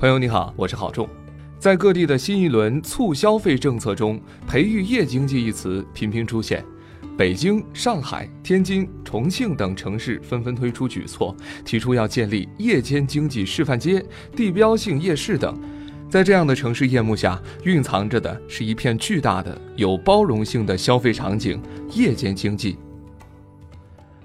朋友你好，我是郝仲。在各地的新一轮促消费政策中，培育夜经济一词频频出现。北京、上海、天津、重庆等城市纷纷推出举措，提出要建立夜间经济示范街、地标性夜市等。在这样的城市夜幕下，蕴藏着的是一片巨大的、有包容性的消费场景——夜间经济。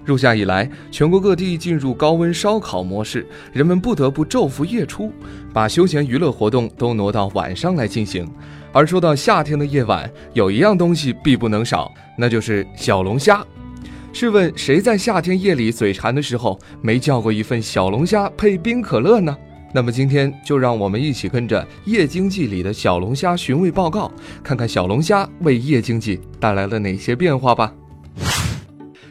入夏以来，全国各地进入高温烧烤模式，人们不得不昼伏夜出，把休闲娱乐活动都挪到晚上来进行。而说到夏天的夜晚，有一样东西必不能少，那就是小龙虾。试问谁在夏天夜里嘴馋的时候，没叫过一份小龙虾配冰可乐呢？那么今天就让我们一起跟着《夜经济》里的小龙虾寻味报告，看看小龙虾为夜经济带来了哪些变化吧。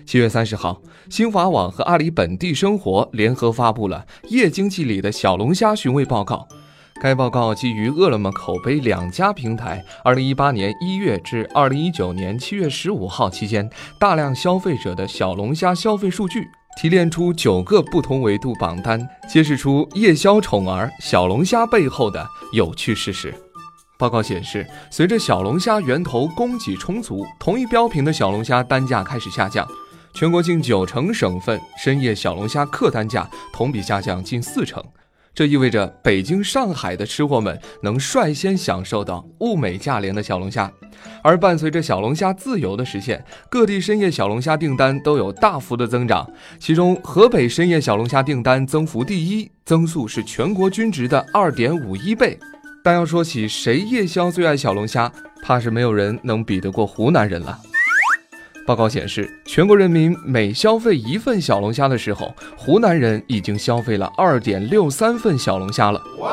七月三十号，新华网和阿里本地生活联合发布了《夜经济里的小龙虾寻味报告》。该报告基于饿了么、口碑两家平台二零一八年一月至二零一九年七月十五号期间大量消费者的小龙虾消费数据，提炼出九个不同维度榜单，揭示出夜宵宠儿小龙虾背后的有趣事实。报告显示，随着小龙虾源头供给充足，同一标品的小龙虾单价开始下降。全国近九成省份深夜小龙虾客单价同比下降近四成，这意味着北京、上海的吃货们能率先享受到物美价廉的小龙虾。而伴随着小龙虾自由的实现，各地深夜小龙虾订单都有大幅的增长。其中，河北深夜小龙虾订单增幅第一，增速是全国均值的二点五一倍。但要说起谁夜宵最爱小龙虾，怕是没有人能比得过湖南人了。报告显示，全国人民每消费一份小龙虾的时候，湖南人已经消费了二点六三份小龙虾了。哇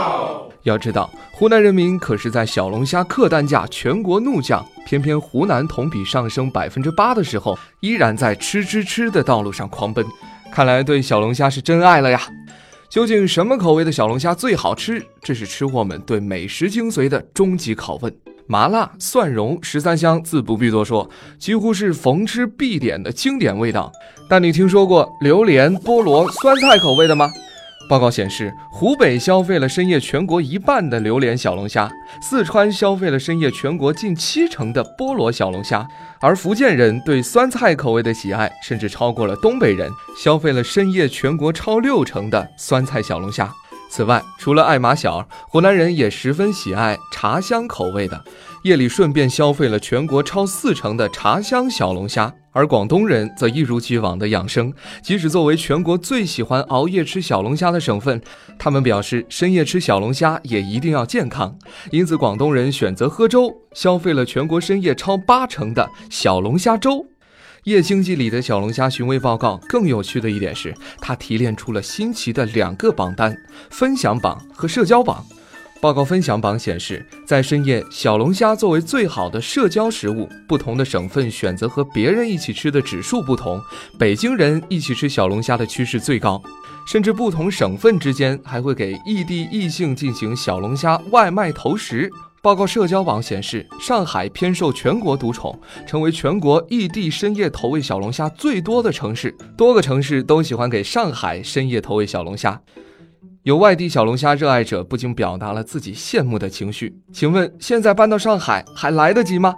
哦！要知道，湖南人民可是在小龙虾客单价全国怒降，偏偏湖南同比上升百分之八的时候，依然在吃吃吃的道路上狂奔。看来对小龙虾是真爱了呀！究竟什么口味的小龙虾最好吃？这是吃货们对美食精髓的终极拷问。麻辣、蒜蓉、十三香自不必多说，几乎是逢吃必点的经典味道。但你听说过榴莲、菠萝、酸菜口味的吗？报告显示，湖北消费了深夜全国一半的榴莲小龙虾，四川消费了深夜全国近七成的菠萝小龙虾，而福建人对酸菜口味的喜爱甚至超过了东北人，消费了深夜全国超六成的酸菜小龙虾。此外，除了爱马小，湖南人也十分喜爱茶香口味的，夜里顺便消费了全国超四成的茶香小龙虾。而广东人则一如既往的养生，即使作为全国最喜欢熬夜吃小龙虾的省份，他们表示深夜吃小龙虾也一定要健康，因此广东人选择喝粥，消费了全国深夜超八成的小龙虾粥。夜经济里的小龙虾寻味报告更有趣的一点是，它提炼出了新奇的两个榜单：分享榜和社交榜。报告分享榜显示，在深夜，小龙虾作为最好的社交食物，不同的省份选择和别人一起吃的指数不同。北京人一起吃小龙虾的趋势最高，甚至不同省份之间还会给异地异性进行小龙虾外卖投食。报告社交网显示，上海偏受全国独宠，成为全国异地深夜投喂小龙虾最多的城市。多个城市都喜欢给上海深夜投喂小龙虾。有外地小龙虾热爱者不禁表达了自己羡慕的情绪。请问，现在搬到上海还来得及吗？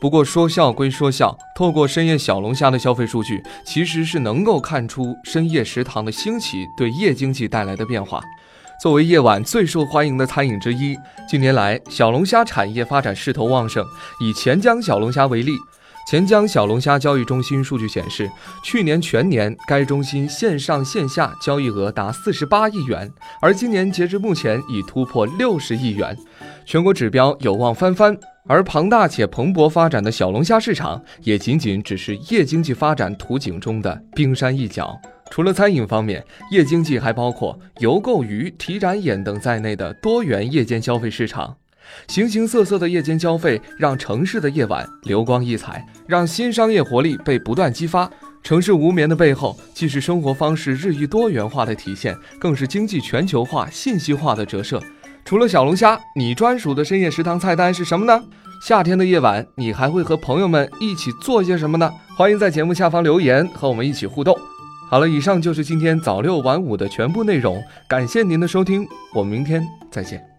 不过说笑归说笑，透过深夜小龙虾的消费数据，其实是能够看出深夜食堂的兴起对夜经济带来的变化。作为夜晚最受欢迎的餐饮之一，近年来小龙虾产业发展势头旺盛。以钱江小龙虾为例，钱江小龙虾交易中心数据显示，去年全年该中心线上线下交易额达四十八亿元，而今年截至目前已突破六十亿元，全国指标有望翻番。而庞大且蓬勃发展的小龙虾市场，也仅仅只是夜经济发展图景中的冰山一角。除了餐饮方面，夜经济还包括游购娱、体展演等在内的多元夜间消费市场。形形色色的夜间消费让城市的夜晚流光溢彩，让新商业活力被不断激发。城市无眠的背后，既是生活方式日益多元化的体现，更是经济全球化、信息化的折射。除了小龙虾，你专属的深夜食堂菜单是什么呢？夏天的夜晚，你还会和朋友们一起做些什么呢？欢迎在节目下方留言，和我们一起互动。好了，以上就是今天早六晚五的全部内容，感谢您的收听，我们明天再见。